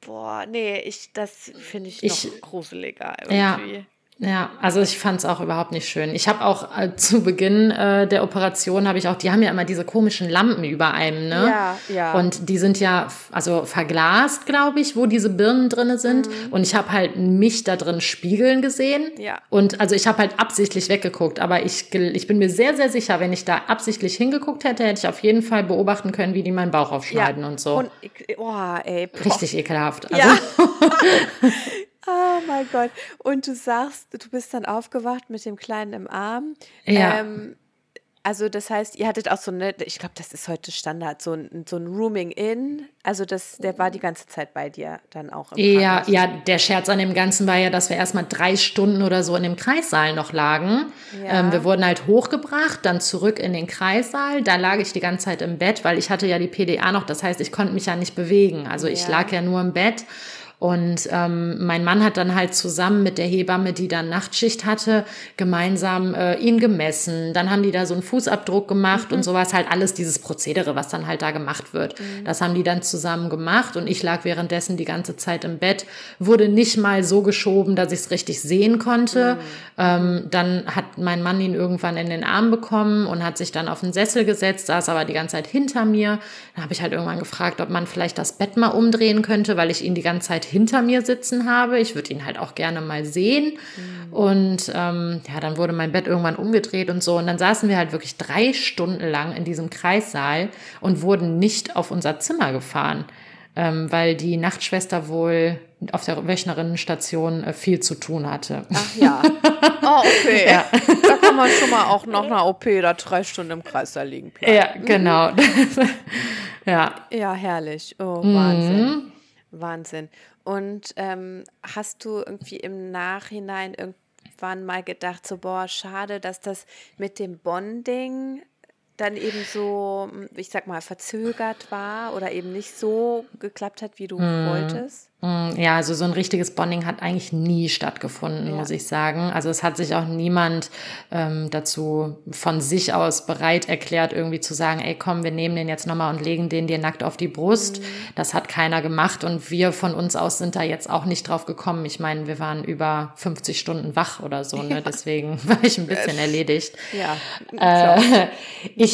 boah, nee, ich, das finde ich, ich noch gruseliger irgendwie. Ja. Ja, also ich fand es auch überhaupt nicht schön. Ich habe auch äh, zu Beginn äh, der Operation habe ich auch, die haben ja immer diese komischen Lampen über einem, ne? Ja, ja. Und die sind ja also verglast, glaube ich, wo diese Birnen drinne sind. Mhm. Und ich habe halt mich da drin spiegeln gesehen. Ja. Und also ich habe halt absichtlich weggeguckt, aber ich, ich bin mir sehr, sehr sicher, wenn ich da absichtlich hingeguckt hätte, hätte ich auf jeden Fall beobachten können, wie die meinen Bauch aufschneiden ja. und so. Und, oh, ey, Richtig ekelhaft. Also. Ja. Oh mein Gott. Und du sagst, du bist dann aufgewacht mit dem Kleinen im Arm. Ja. Ähm, also das heißt, ihr hattet auch so eine, ich glaube, das ist heute Standard, so ein, so ein Rooming-In. Also das, der war die ganze Zeit bei dir dann auch im Ja, ja, der Scherz an dem Ganzen war ja, dass wir erstmal drei Stunden oder so in dem Kreissaal noch lagen. Ja. Ähm, wir wurden halt hochgebracht, dann zurück in den Kreissaal. Da lag ich die ganze Zeit im Bett, weil ich hatte ja die PDA noch. Das heißt, ich konnte mich ja nicht bewegen. Also ich ja. lag ja nur im Bett. Und ähm, mein Mann hat dann halt zusammen mit der Hebamme, die dann Nachtschicht hatte, gemeinsam äh, ihn gemessen. Dann haben die da so einen Fußabdruck gemacht mhm. und sowas, halt alles dieses Prozedere, was dann halt da gemacht wird. Mhm. Das haben die dann zusammen gemacht und ich lag währenddessen die ganze Zeit im Bett, wurde nicht mal so geschoben, dass ich es richtig sehen konnte. Mhm. Ähm, dann hat mein Mann ihn irgendwann in den Arm bekommen und hat sich dann auf den Sessel gesetzt, saß aber die ganze Zeit hinter mir. Da habe ich halt irgendwann gefragt, ob man vielleicht das Bett mal umdrehen könnte, weil ich ihn die ganze Zeit hinter mir sitzen habe. Ich würde ihn halt auch gerne mal sehen. Mhm. Und ähm, ja, dann wurde mein Bett irgendwann umgedreht und so. Und dann saßen wir halt wirklich drei Stunden lang in diesem Kreissaal und wurden nicht auf unser Zimmer gefahren, ähm, weil die Nachtschwester wohl auf der Wöchnerinnenstation äh, viel zu tun hatte. Ach ja. Oh, okay. Ja. Da kann man schon mal auch nach einer OP da drei Stunden im Kreissaal liegen. Bleiben. Ja, genau. ja. Ja, herrlich. Oh, Wahnsinn. Mhm. Wahnsinn. Und ähm, hast du irgendwie im Nachhinein irgendwann mal gedacht, so, boah, schade, dass das mit dem Bonding dann eben so, ich sag mal, verzögert war oder eben nicht so geklappt hat, wie du hm. wolltest? Mm, ja, also so ein richtiges Bonding hat eigentlich nie stattgefunden, ja. muss ich sagen. Also es hat sich auch niemand ähm, dazu von sich aus bereit erklärt, irgendwie zu sagen, ey komm, wir nehmen den jetzt nochmal und legen den dir nackt auf die Brust. Mhm. Das hat keiner gemacht und wir von uns aus sind da jetzt auch nicht drauf gekommen. Ich meine, wir waren über 50 Stunden wach oder so, ne? Ja. deswegen war ich ein bisschen erledigt. Ja, äh, ich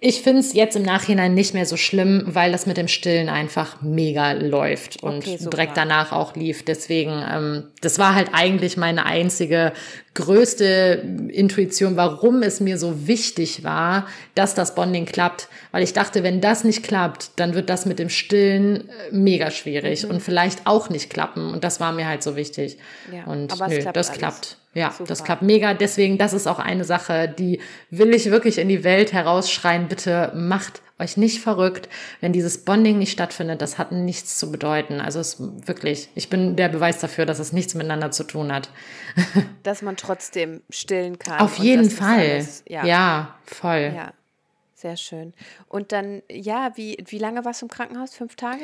ich finde es jetzt im Nachhinein nicht mehr so schlimm, weil das mit dem Stillen einfach mega läuft und okay, direkt danach auch lief. Deswegen, ähm, das war halt eigentlich meine einzige größte Intuition, warum es mir so wichtig war, dass das Bonding klappt. Weil ich dachte, wenn das nicht klappt, dann wird das mit dem Stillen äh, mega schwierig mhm. und vielleicht auch nicht klappen. Und das war mir halt so wichtig. Ja, und nö, klappt das alles. klappt. Ja, Super. das klappt mega. Deswegen, das ist auch eine Sache, die will ich wirklich in die Welt herausschreien. Bitte macht euch nicht verrückt, wenn dieses Bonding nicht stattfindet. Das hat nichts zu bedeuten. Also es wirklich, ich bin der Beweis dafür, dass es nichts miteinander zu tun hat. Dass man trotzdem stillen kann. Auf jeden Fall. Alles, ja. ja, voll. Ja, sehr schön. Und dann, ja, wie, wie lange warst du im Krankenhaus? Fünf Tage?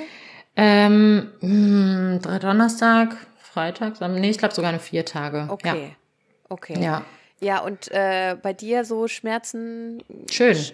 Ähm, mh, hm, Donnerstag, Freitag, nee, ich glaube sogar eine vier Tage. Okay. Ja. Okay. Ja. Ja, und äh, bei dir so Schmerzen? Schön. Sch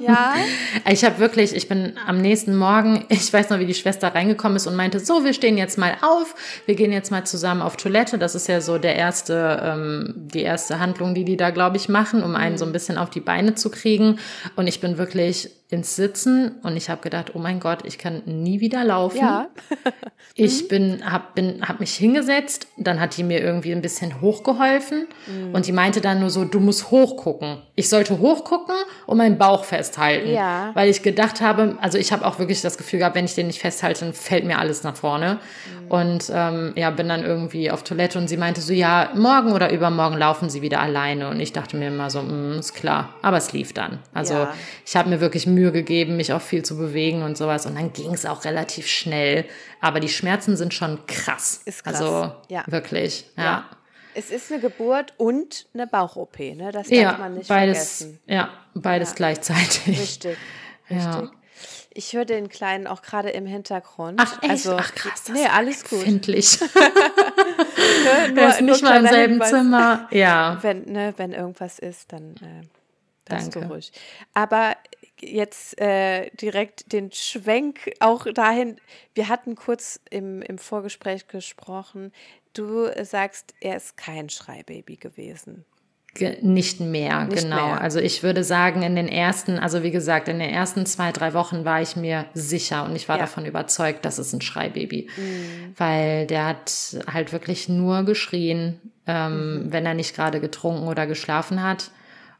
ja. ich habe wirklich, ich bin am nächsten Morgen, ich weiß noch, wie die Schwester reingekommen ist und meinte, so, wir stehen jetzt mal auf, wir gehen jetzt mal zusammen auf Toilette. Das ist ja so der erste, ähm, die erste Handlung, die die da, glaube ich, machen, um einen so ein mhm. bisschen auf die Beine zu kriegen. Und ich bin wirklich ins Sitzen und ich habe gedacht, oh mein Gott, ich kann nie wieder laufen. Ja. ich mhm. bin, habe bin, hab mich hingesetzt, dann hat die mir irgendwie ein bisschen hochgeholfen mhm. und die meinte dann nur so, du musst hochgucken. Ich sollte hochgucken und meinen Bauch festhalten, ja. weil ich gedacht habe, also ich habe auch wirklich das Gefühl gehabt, wenn ich den nicht festhalte, dann fällt mir alles nach vorne. Mhm. Und ähm, ja, bin dann irgendwie auf Toilette und sie meinte so, ja, morgen oder übermorgen laufen sie wieder alleine und ich dachte mir immer so, mm, ist klar, aber es lief dann. Also ja. ich habe mir wirklich Mühe gegeben, mich auch viel zu bewegen und sowas. Und dann ging es auch relativ schnell. Aber die Schmerzen sind schon krass. Ist krass. Also ja. wirklich, ja. ja. Es ist eine Geburt und eine Bauch-OP, ne? Das darf ja, man nicht beides, vergessen. Ja, beides gleichzeitig. Richtig, richtig. Ich höre den Kleinen auch gerade im Hintergrund. Ach, echt? Also, Ach, krass. Das nee, alles gut. Nur, ist nicht mal im selben Hinweis, Zimmer. Ja. Wenn, ne, wenn irgendwas ist, dann äh, Danke. Aber jetzt äh, direkt den Schwenk auch dahin. Wir hatten kurz im, im Vorgespräch gesprochen. Du sagst, er ist kein Schreibaby gewesen. Nicht mehr, Nicht genau. Mehr. Also ich würde sagen, in den ersten, also wie gesagt, in den ersten zwei, drei Wochen war ich mir sicher und ich war ja. davon überzeugt, dass es ein Schreibaby. Mhm. Weil der hat halt wirklich nur geschrien, ähm, mhm. wenn er nicht gerade getrunken oder geschlafen hat.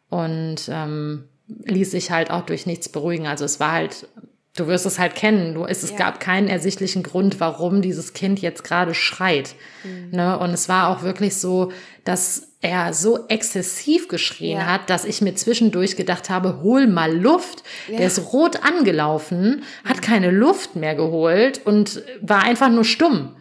Und ähm, ließ sich halt auch durch nichts beruhigen. Also es war halt, du wirst es halt kennen. Du, es, es ja. gab keinen ersichtlichen Grund, warum dieses Kind jetzt gerade schreit. Mhm. Ne? Und es war auch wirklich so, dass er so exzessiv geschrien ja. hat, dass ich mir zwischendurch gedacht habe, hol mal Luft. Ja. Der ist rot angelaufen, hat keine Luft mehr geholt und war einfach nur stumm.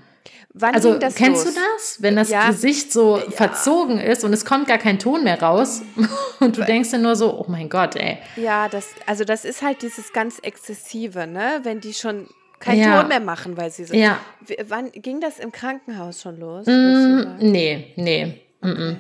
Wann also kennst los? du das, wenn das ja. Gesicht so ja. verzogen ist und es kommt gar kein Ton mehr raus und du denkst dann nur so, oh mein Gott, ey. Ja, das also das ist halt dieses ganz exzessive, ne, wenn die schon keinen ja. Ton mehr machen, weil sie so. Ja. Wann ging das im Krankenhaus schon los? Mm, nee, nee. Okay.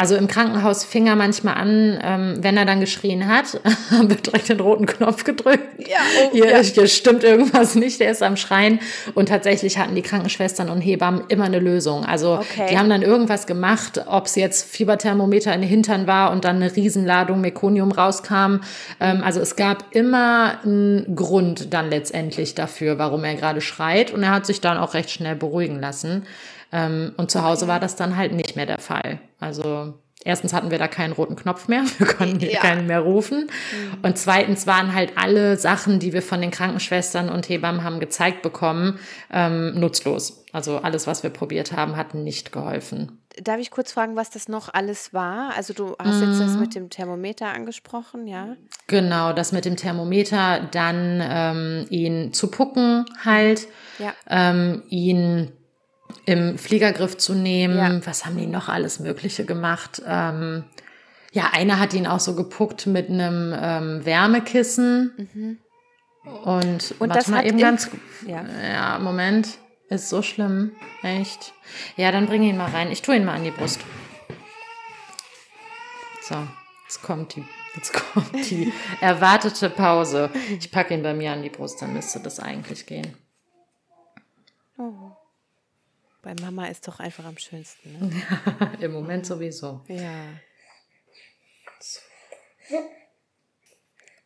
Also im Krankenhaus fing er manchmal an, ähm, wenn er dann geschrien hat, wird direkt den roten Knopf gedrückt. Ja, oh, hier, ja. hier stimmt irgendwas nicht, der ist am Schreien. Und tatsächlich hatten die Krankenschwestern und Hebammen immer eine Lösung. Also okay. die haben dann irgendwas gemacht, ob es jetzt Fieberthermometer in den Hintern war und dann eine Riesenladung Mekonium rauskam. Ähm, also es gab immer einen Grund dann letztendlich dafür, warum er gerade schreit. Und er hat sich dann auch recht schnell beruhigen lassen. Ähm, und zu Hause war das dann halt nicht mehr der Fall. Also erstens hatten wir da keinen roten Knopf mehr, wir konnten ja. keinen mehr rufen. Mhm. Und zweitens waren halt alle Sachen, die wir von den Krankenschwestern und Hebammen haben gezeigt bekommen, ähm, nutzlos. Also alles, was wir probiert haben, hat nicht geholfen. Darf ich kurz fragen, was das noch alles war? Also du hast jetzt das mhm. mit dem Thermometer angesprochen, ja? Genau, das mit dem Thermometer, dann ähm, ihn zu pucken halt, ja. ähm, ihn im Fliegergriff zu nehmen. Ja. Was haben die noch alles Mögliche gemacht? Ähm, ja, einer hat ihn auch so gepuckt mit einem ähm, Wärmekissen. Mhm. Und, Und das mal eben ganz. Ja. ja, Moment. Ist so schlimm. Echt. Ja, dann bring ihn mal rein. Ich tue ihn mal an die Brust. So, jetzt kommt die, jetzt kommt die erwartete Pause. Ich packe ihn bei mir an die Brust, dann müsste das eigentlich gehen. Oh. Bei Mama ist doch einfach am schönsten. Ne? Im Moment sowieso. Ja.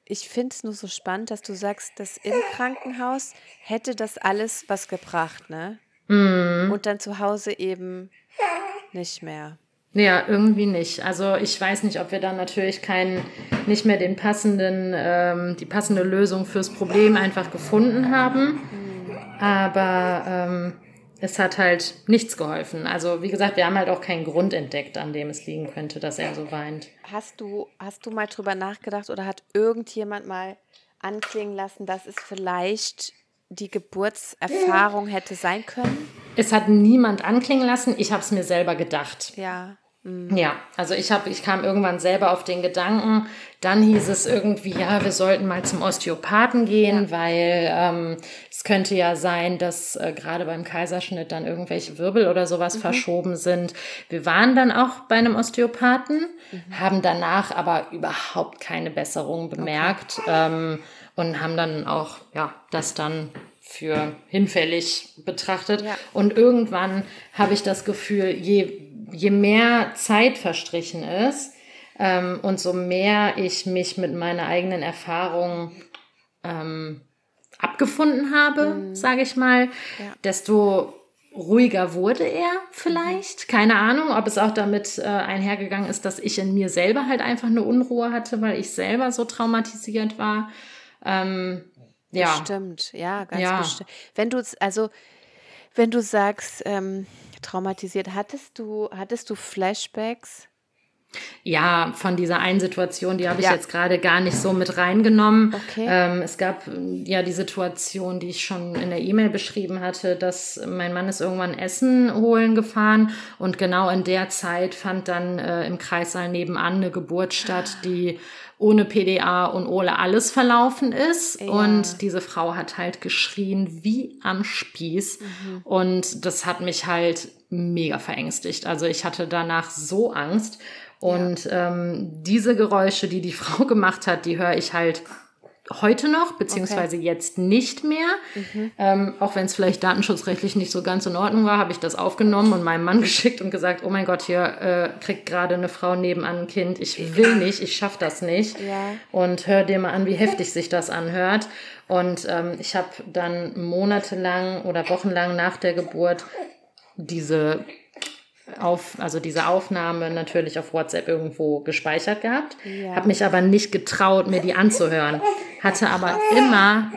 ich finde es nur so spannend, dass du sagst, dass im Krankenhaus hätte das alles was gebracht, ne? Mhm. Und dann zu Hause eben nicht mehr. Ja, irgendwie nicht. Also ich weiß nicht, ob wir dann natürlich keinen, nicht mehr den passenden, ähm, die passende Lösung fürs Problem einfach gefunden haben. Aber ähm, es hat halt nichts geholfen. Also wie gesagt, wir haben halt auch keinen Grund entdeckt, an dem es liegen könnte, dass er so weint. Hast du, hast du mal drüber nachgedacht oder hat irgendjemand mal anklingen lassen, dass es vielleicht die Geburtserfahrung hätte sein können? Es hat niemand anklingen lassen. Ich habe es mir selber gedacht. Ja. Ja, also ich habe, ich kam irgendwann selber auf den Gedanken. Dann hieß es irgendwie, ja, wir sollten mal zum Osteopathen gehen, weil ähm, es könnte ja sein, dass äh, gerade beim Kaiserschnitt dann irgendwelche Wirbel oder sowas verschoben sind. Wir waren dann auch bei einem Osteopathen, haben danach aber überhaupt keine Besserung bemerkt ähm, und haben dann auch, ja, das dann für hinfällig betrachtet. Ja. Und irgendwann habe ich das Gefühl, je, je mehr Zeit verstrichen ist ähm, und so mehr ich mich mit meiner eigenen Erfahrung ähm, abgefunden habe, sage ich mal, Ja. desto ruhiger wurde er vielleicht. Keine Ahnung, ob es auch damit äh, einhergegangen ist, dass ich in mir selber halt einfach eine Unruhe hatte, weil ich selber so traumatisiert war. Ähm, ja. Stimmt, ja, ganz Ja. bestimmt. Wenn du also wenn du sagst, ähm, traumatisiert, hattest du, hattest du Flashbacks? Ja, von dieser einen Situation, die habe ich Ja. jetzt gerade gar nicht so mit reingenommen. Okay. Ähm, es gab ähm, ja die Situation, die ich schon in der E-Mail beschrieben hatte, dass mein Mann ist irgendwann Essen holen gefahren und genau in der Zeit fand dann äh, im Kreissaal nebenan eine Geburt statt, die ohne PDA und ohne alles verlaufen ist. Ja. Und diese Frau hat halt geschrien wie am Spieß. Und das hat mich halt mega verängstigt. Also ich hatte danach so Angst. Und ähm, diese Geräusche, die die Frau gemacht hat, die höre ich halt heute noch, beziehungsweise jetzt nicht mehr. Ähm, auch wenn es vielleicht datenschutzrechtlich nicht so ganz in Ordnung war, habe ich das aufgenommen und meinem Mann geschickt und gesagt, oh mein Gott, hier äh, kriegt gerade eine Frau nebenan ein Kind. Ich will nicht, ich schaffe das nicht. Ja. Und hör dir mal an, wie heftig sich das anhört. Und ähm, ich habe dann monatelang oder wochenlang nach der Geburt diese auf, also diese Aufnahme natürlich auf WhatsApp irgendwo gespeichert gehabt, Ja. habe mich aber nicht getraut, mir die anzuhören. Hatte aber immer,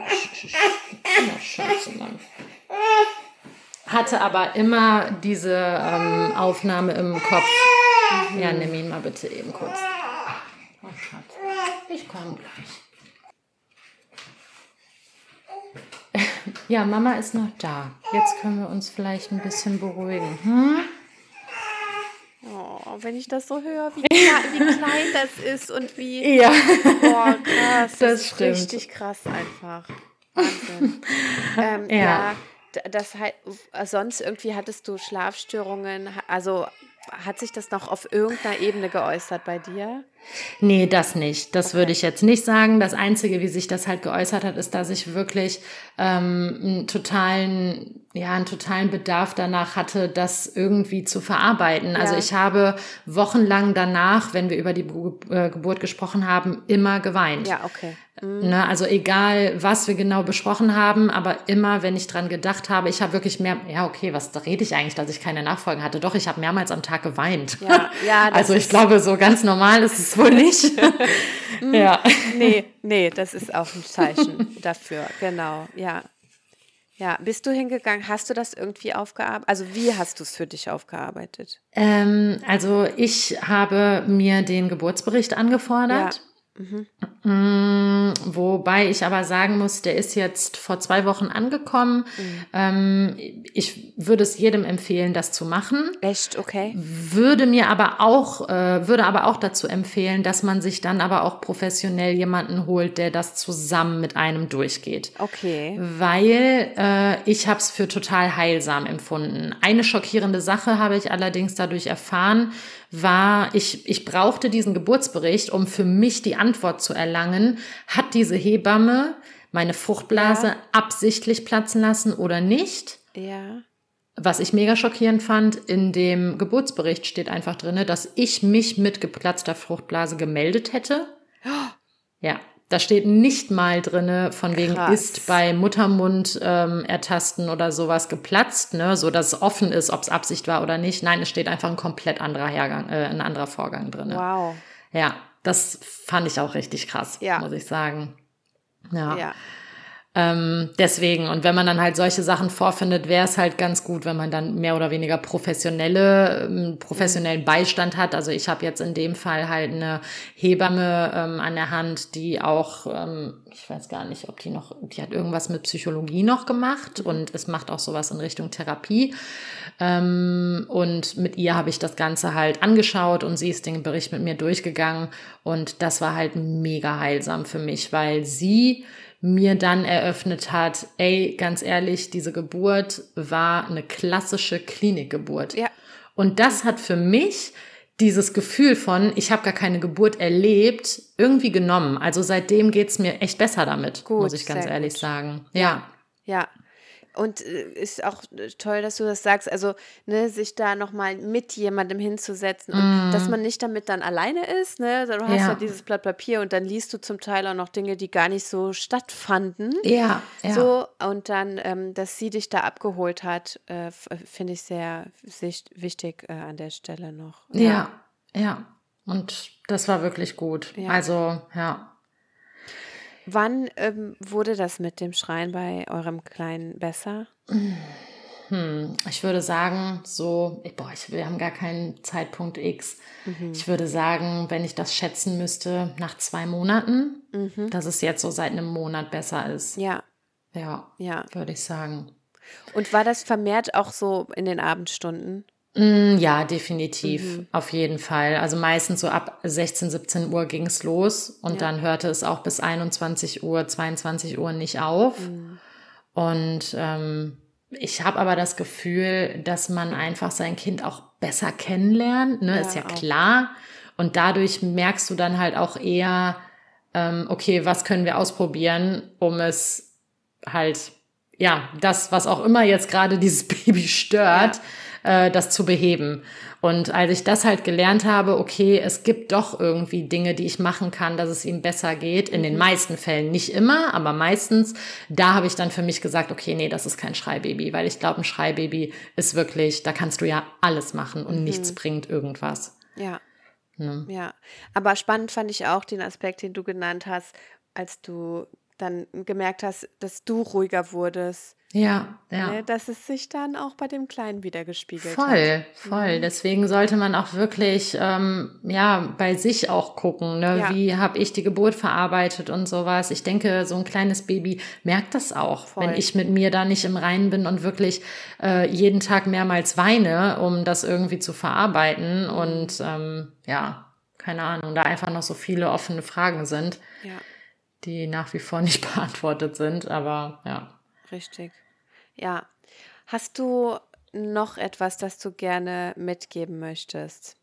hatte aber immer diese ähm, Aufnahme im Kopf. Ja, nimm ihn mal bitte eben kurz. Oh, Schatz. Ich komme gleich. Ja, Mama ist noch da. Jetzt können wir uns vielleicht ein bisschen beruhigen. Hm? Oh, wenn ich das so höre, wie, wie klein das ist und wie. Ja. Boah, krass. Das, Das ist stimmt. richtig krass einfach. Wahnsinn. ähm, Ja. ja. das halt, sonst irgendwie hattest du Schlafstörungen. Also hat sich das noch auf irgendeiner Ebene geäußert bei dir? Nee, das nicht. Das würde ich jetzt nicht sagen. Das Einzige, wie sich das halt geäußert hat, ist, dass ich wirklich ähm, einen totalen, ja, einen totalen Bedarf danach hatte, das irgendwie zu verarbeiten. Also Ja. ich habe wochenlang danach, wenn wir über die äh, Geburt gesprochen haben, immer geweint. Ja, okay. Ne, also egal, was wir genau besprochen haben, aber immer, wenn ich dran gedacht habe, ich habe wirklich mehr, ja, okay, was da rede ich eigentlich, dass ich keine Nachfolgen hatte? Doch, ich habe mehrmals am Tag geweint. Ja, ja, also ich glaube, so ganz normal ist es wohl nicht. ja. Nee, nee, das ist auch ein Zeichen dafür, genau, ja. Ja, bist du hingegangen, hast du das irgendwie aufgearbeitet? Also wie hast du es für dich aufgearbeitet? Ähm, also ich habe mir den Geburtsbericht angefordert. Mm, Wobei ich aber sagen muss, der ist jetzt vor zwei Wochen angekommen. Ähm, ich würde es jedem empfehlen, das zu machen. Echt, okay. Würde mir aber auch, äh, würde aber auch dazu empfehlen, dass man sich dann aber auch professionell jemanden holt, der das zusammen mit einem durchgeht. Okay. Weil äh, ich habe es für total heilsam empfunden. Eine schockierende Sache habe ich allerdings dadurch erfahren, war, ich, ich brauchte diesen Geburtsbericht, um für mich die Antwort zu erlangen, hat diese Hebamme meine Fruchtblase Ja. absichtlich platzen lassen oder nicht? Ja. Was ich mega schockierend fand, in dem Geburtsbericht steht einfach drinne, dass ich mich mit geplatzter Fruchtblase gemeldet hätte. Ja, Da steht nicht mal drinne, von wegen Krass. ist bei Muttermund ähm, ertasten oder sowas geplatzt, ne, so dass es offen ist, ob es Absicht war oder nicht. Nein, es steht einfach ein komplett anderer Hergang, äh, ein anderer Vorgang drinne. Wow. Ja, das fand ich auch richtig krass, Ja. muss ich sagen. Ja. Ja. Ähm, deswegen, und wenn man dann halt solche Sachen vorfindet, wäre es halt ganz gut, wenn man dann mehr oder weniger professionelle, ähm, professionellen Beistand hat. Also ich habe jetzt in dem Fall halt eine Hebamme ähm, an der Hand, die auch, ähm, ich weiß gar nicht, ob die noch, die hat irgendwas mit Psychologie noch gemacht und es macht auch sowas in Richtung Therapie. Ähm, und mit ihr habe ich das Ganze halt angeschaut und sie ist den Bericht mit mir durchgegangen. Und das war halt mega heilsam für mich, weil sie mir dann eröffnet hat, ey, ganz ehrlich, diese Geburt war eine klassische Klinikgeburt. Ja. Und das hat für mich dieses Gefühl von, ich habe gar keine Geburt erlebt, irgendwie genommen. Also seitdem geht's mir echt besser damit, Gut, muss ich ganz ehrlich gut. sagen. Ja. Ja. Und äh, ist auch äh, toll, dass du das sagst. Also, ne, sich da nochmal mit jemandem hinzusetzen und dass man nicht damit dann alleine ist, ne? Du hast. Ja. ja dieses Blatt Papier und dann liest du zum Teil auch noch Dinge, die gar nicht so stattfanden. Ja, ja. So, und dann, ähm, dass sie dich da abgeholt hat, äh, äh, finde ich sehr wichtig äh, an der Stelle noch. Ja, ja. Und das war wirklich gut. Ja. Also, ja. Wann ähm, wurde das mit dem Schreien bei eurem Kleinen besser? Hm, ich würde sagen, so, boah, ich, wir haben gar keinen Zeitpunkt X. Ich würde sagen, wenn ich das schätzen müsste, nach zwei Monaten, dass es jetzt so seit einem Monat besser ist. Ja, Ja, ja. würde ich sagen. Und war das vermehrt auch so in den Abendstunden? Mm, Ja, definitiv, auf jeden Fall. Also meistens so ab 16, 17 Uhr ging es los und Ja. dann hörte es auch bis 21 Uhr, 22 Uhr nicht auf. Mhm. Und ähm, ich habe aber das Gefühl, dass man einfach sein Kind auch besser kennenlernt, ne? Ja, ist ja auch. klar. Und dadurch merkst du dann halt auch eher, ähm, okay, was können wir ausprobieren, um es halt, ja, das, was auch immer jetzt gerade dieses Baby stört, äh, das zu beheben. Und als ich das halt gelernt habe, okay, es gibt doch irgendwie Dinge, die ich machen kann, dass es ihm besser geht. In den meisten Fällen nicht immer, aber meistens. Da habe ich dann für mich gesagt, okay, nee, das ist kein Schreibaby, weil ich glaube, ein Schreibaby ist wirklich, da kannst du ja alles machen und nichts bringt irgendwas. Ja. Ne? Ja. Aber spannend fand ich auch den Aspekt, den du genannt hast, als du dann gemerkt hast, dass du ruhiger wurdest. Ja, ja. Ne? Dass es sich dann auch bei dem Kleinen wieder gespiegelt hat. Voll, voll. Deswegen sollte man auch wirklich ähm, ja bei sich auch gucken, ne? Ja. wie habe ich die Geburt verarbeitet und sowas. Ich denke, so ein kleines Baby merkt das auch, Voll. wenn ich mit mir da nicht im Reinen bin und wirklich äh, jeden Tag mehrmals weine, um das irgendwie zu verarbeiten und ähm, ja, keine Ahnung, da einfach noch so viele offene Fragen sind, Ja, die nach wie vor nicht beantwortet sind, aber ja. Richtig. Ja. Hast du noch etwas, das du gerne mitgeben möchtest?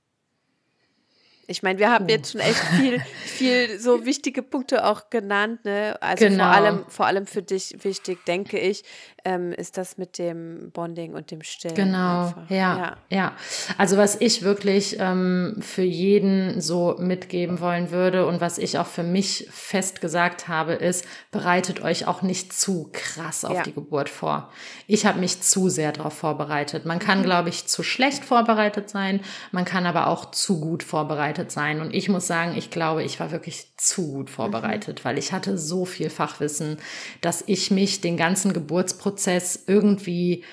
Ich meine, wir haben jetzt schon echt viel, viel so wichtige Punkte auch genannt, ne? Also Genau. vor allem, vor allem für dich wichtig, denke ich, ähm, ist das mit dem Bonding und dem Stillen. Genau, einfach. ja, ja, Also was ich wirklich ähm, für jeden so mitgeben wollen würde und was ich auch für mich fest gesagt habe, ist, bereitet euch auch nicht zu krass auf Ja. die Geburt vor. Ich habe mich zu sehr darauf vorbereitet. Man Mhm. kann, glaube ich, zu schlecht vorbereitet sein, man kann aber auch zu gut vorbereitet sein. Und ich muss sagen, ich glaube, ich war wirklich zu gut vorbereitet, Mhm. weil ich hatte so viel Fachwissen, dass ich mich den ganzen Geburtsprozess irgendwie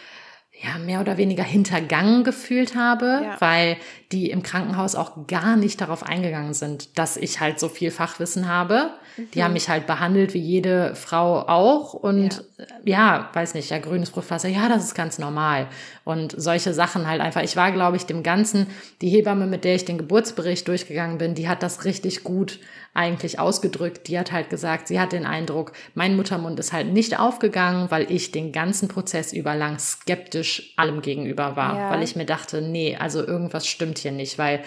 ja, mehr oder weniger hintergangen gefühlt habe, Ja. weil die im Krankenhaus auch gar nicht darauf eingegangen sind, dass ich halt so viel Fachwissen habe. Die Mhm. haben mich halt behandelt wie jede Frau auch und ja, weiß nicht, ja, grünes Brustwasser, ja, das ist ganz normal. Und solche Sachen halt einfach. Ich war, glaube ich, dem Ganzen, die Hebamme, mit der ich den Geburtsbericht durchgegangen bin, die hat das richtig gut eigentlich ausgedrückt. Die hat halt gesagt, sie hat den Eindruck, mein Muttermund ist halt nicht aufgegangen, weil ich den ganzen Prozess über lang skeptisch allem gegenüber war. Ja. Weil ich mir dachte, nee, also irgendwas stimmt hier nicht, weil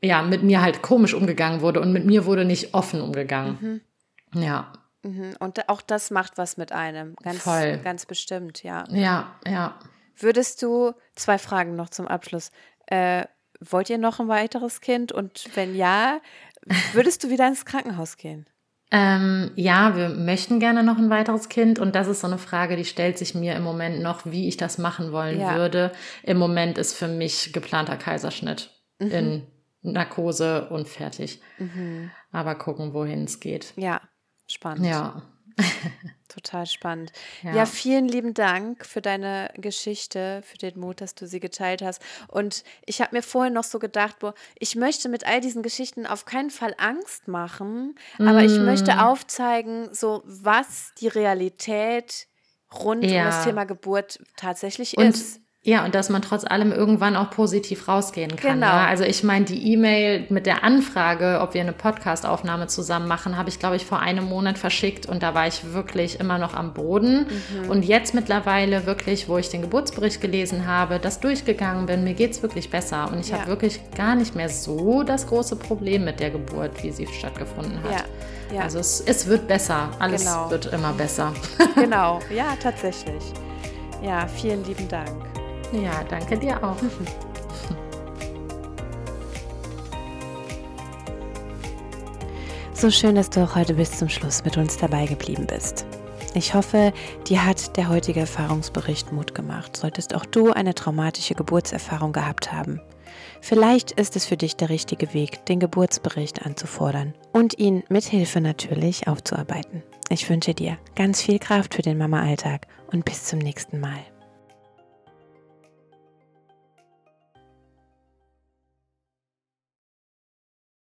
ja, mit mir halt komisch umgegangen wurde und mit mir wurde nicht offen umgegangen. Ja, Mhm. Und auch das macht was mit einem. Ganz, Voll. ganz bestimmt, ja. ja, ja. Würdest du, zwei Fragen noch zum Abschluss. Äh, wollt ihr noch ein weiteres Kind? Und wenn ja, würdest du wieder ins Krankenhaus gehen? Ähm, ja, wir möchten gerne noch ein weiteres Kind und das ist so eine Frage, die stellt sich mir im Moment noch, wie ich das machen wollen ja. würde. Im Moment ist für mich geplanter Kaiserschnitt mhm. in Narkose und fertig. Mhm. Aber gucken, wohin es geht. Ja, spannend. Ja. Total spannend. Ja. ja. vielen lieben Dank für deine Geschichte, für den Mut, dass du sie geteilt hast. Und ich habe mir vorhin noch so gedacht, boah, ich möchte mit all diesen Geschichten auf keinen Fall Angst machen, mm. aber ich möchte mm. aufzeigen, so was die Realität rund ja. um das Thema Geburt tatsächlich Und ist. Ja, und dass man trotz allem irgendwann auch positiv rausgehen kann. Genau. Ja? Also ich meine, die E-Mail mit der Anfrage, ob wir eine Podcast-Aufnahme zusammen machen, habe ich, glaube ich, vor einem Monat verschickt und da war ich wirklich immer noch am Boden. Mhm. Und jetzt mittlerweile wirklich, wo ich den Geburtsbericht gelesen habe, das durchgegangen bin, mir geht's wirklich besser. Und ich ja. habe wirklich gar nicht mehr so das große Problem mit der Geburt, wie sie stattgefunden hat. Ja. Ja. Also es, es wird besser. Alles genau. wird immer besser. Genau, ja, tatsächlich. Ja, vielen lieben Dank. Ja, danke dir auch. So schön, dass du auch heute bis zum Schluss mit uns dabei geblieben bist. Ich hoffe, dir hat der heutige Erfahrungsbericht Mut gemacht. Solltest auch du eine traumatische Geburtserfahrung gehabt haben. Vielleicht ist es für dich der richtige Weg, den Geburtsbericht anzufordern und ihn mit Hilfe natürlich aufzuarbeiten. Ich wünsche dir ganz viel Kraft für den Mama-Alltag und bis zum nächsten Mal.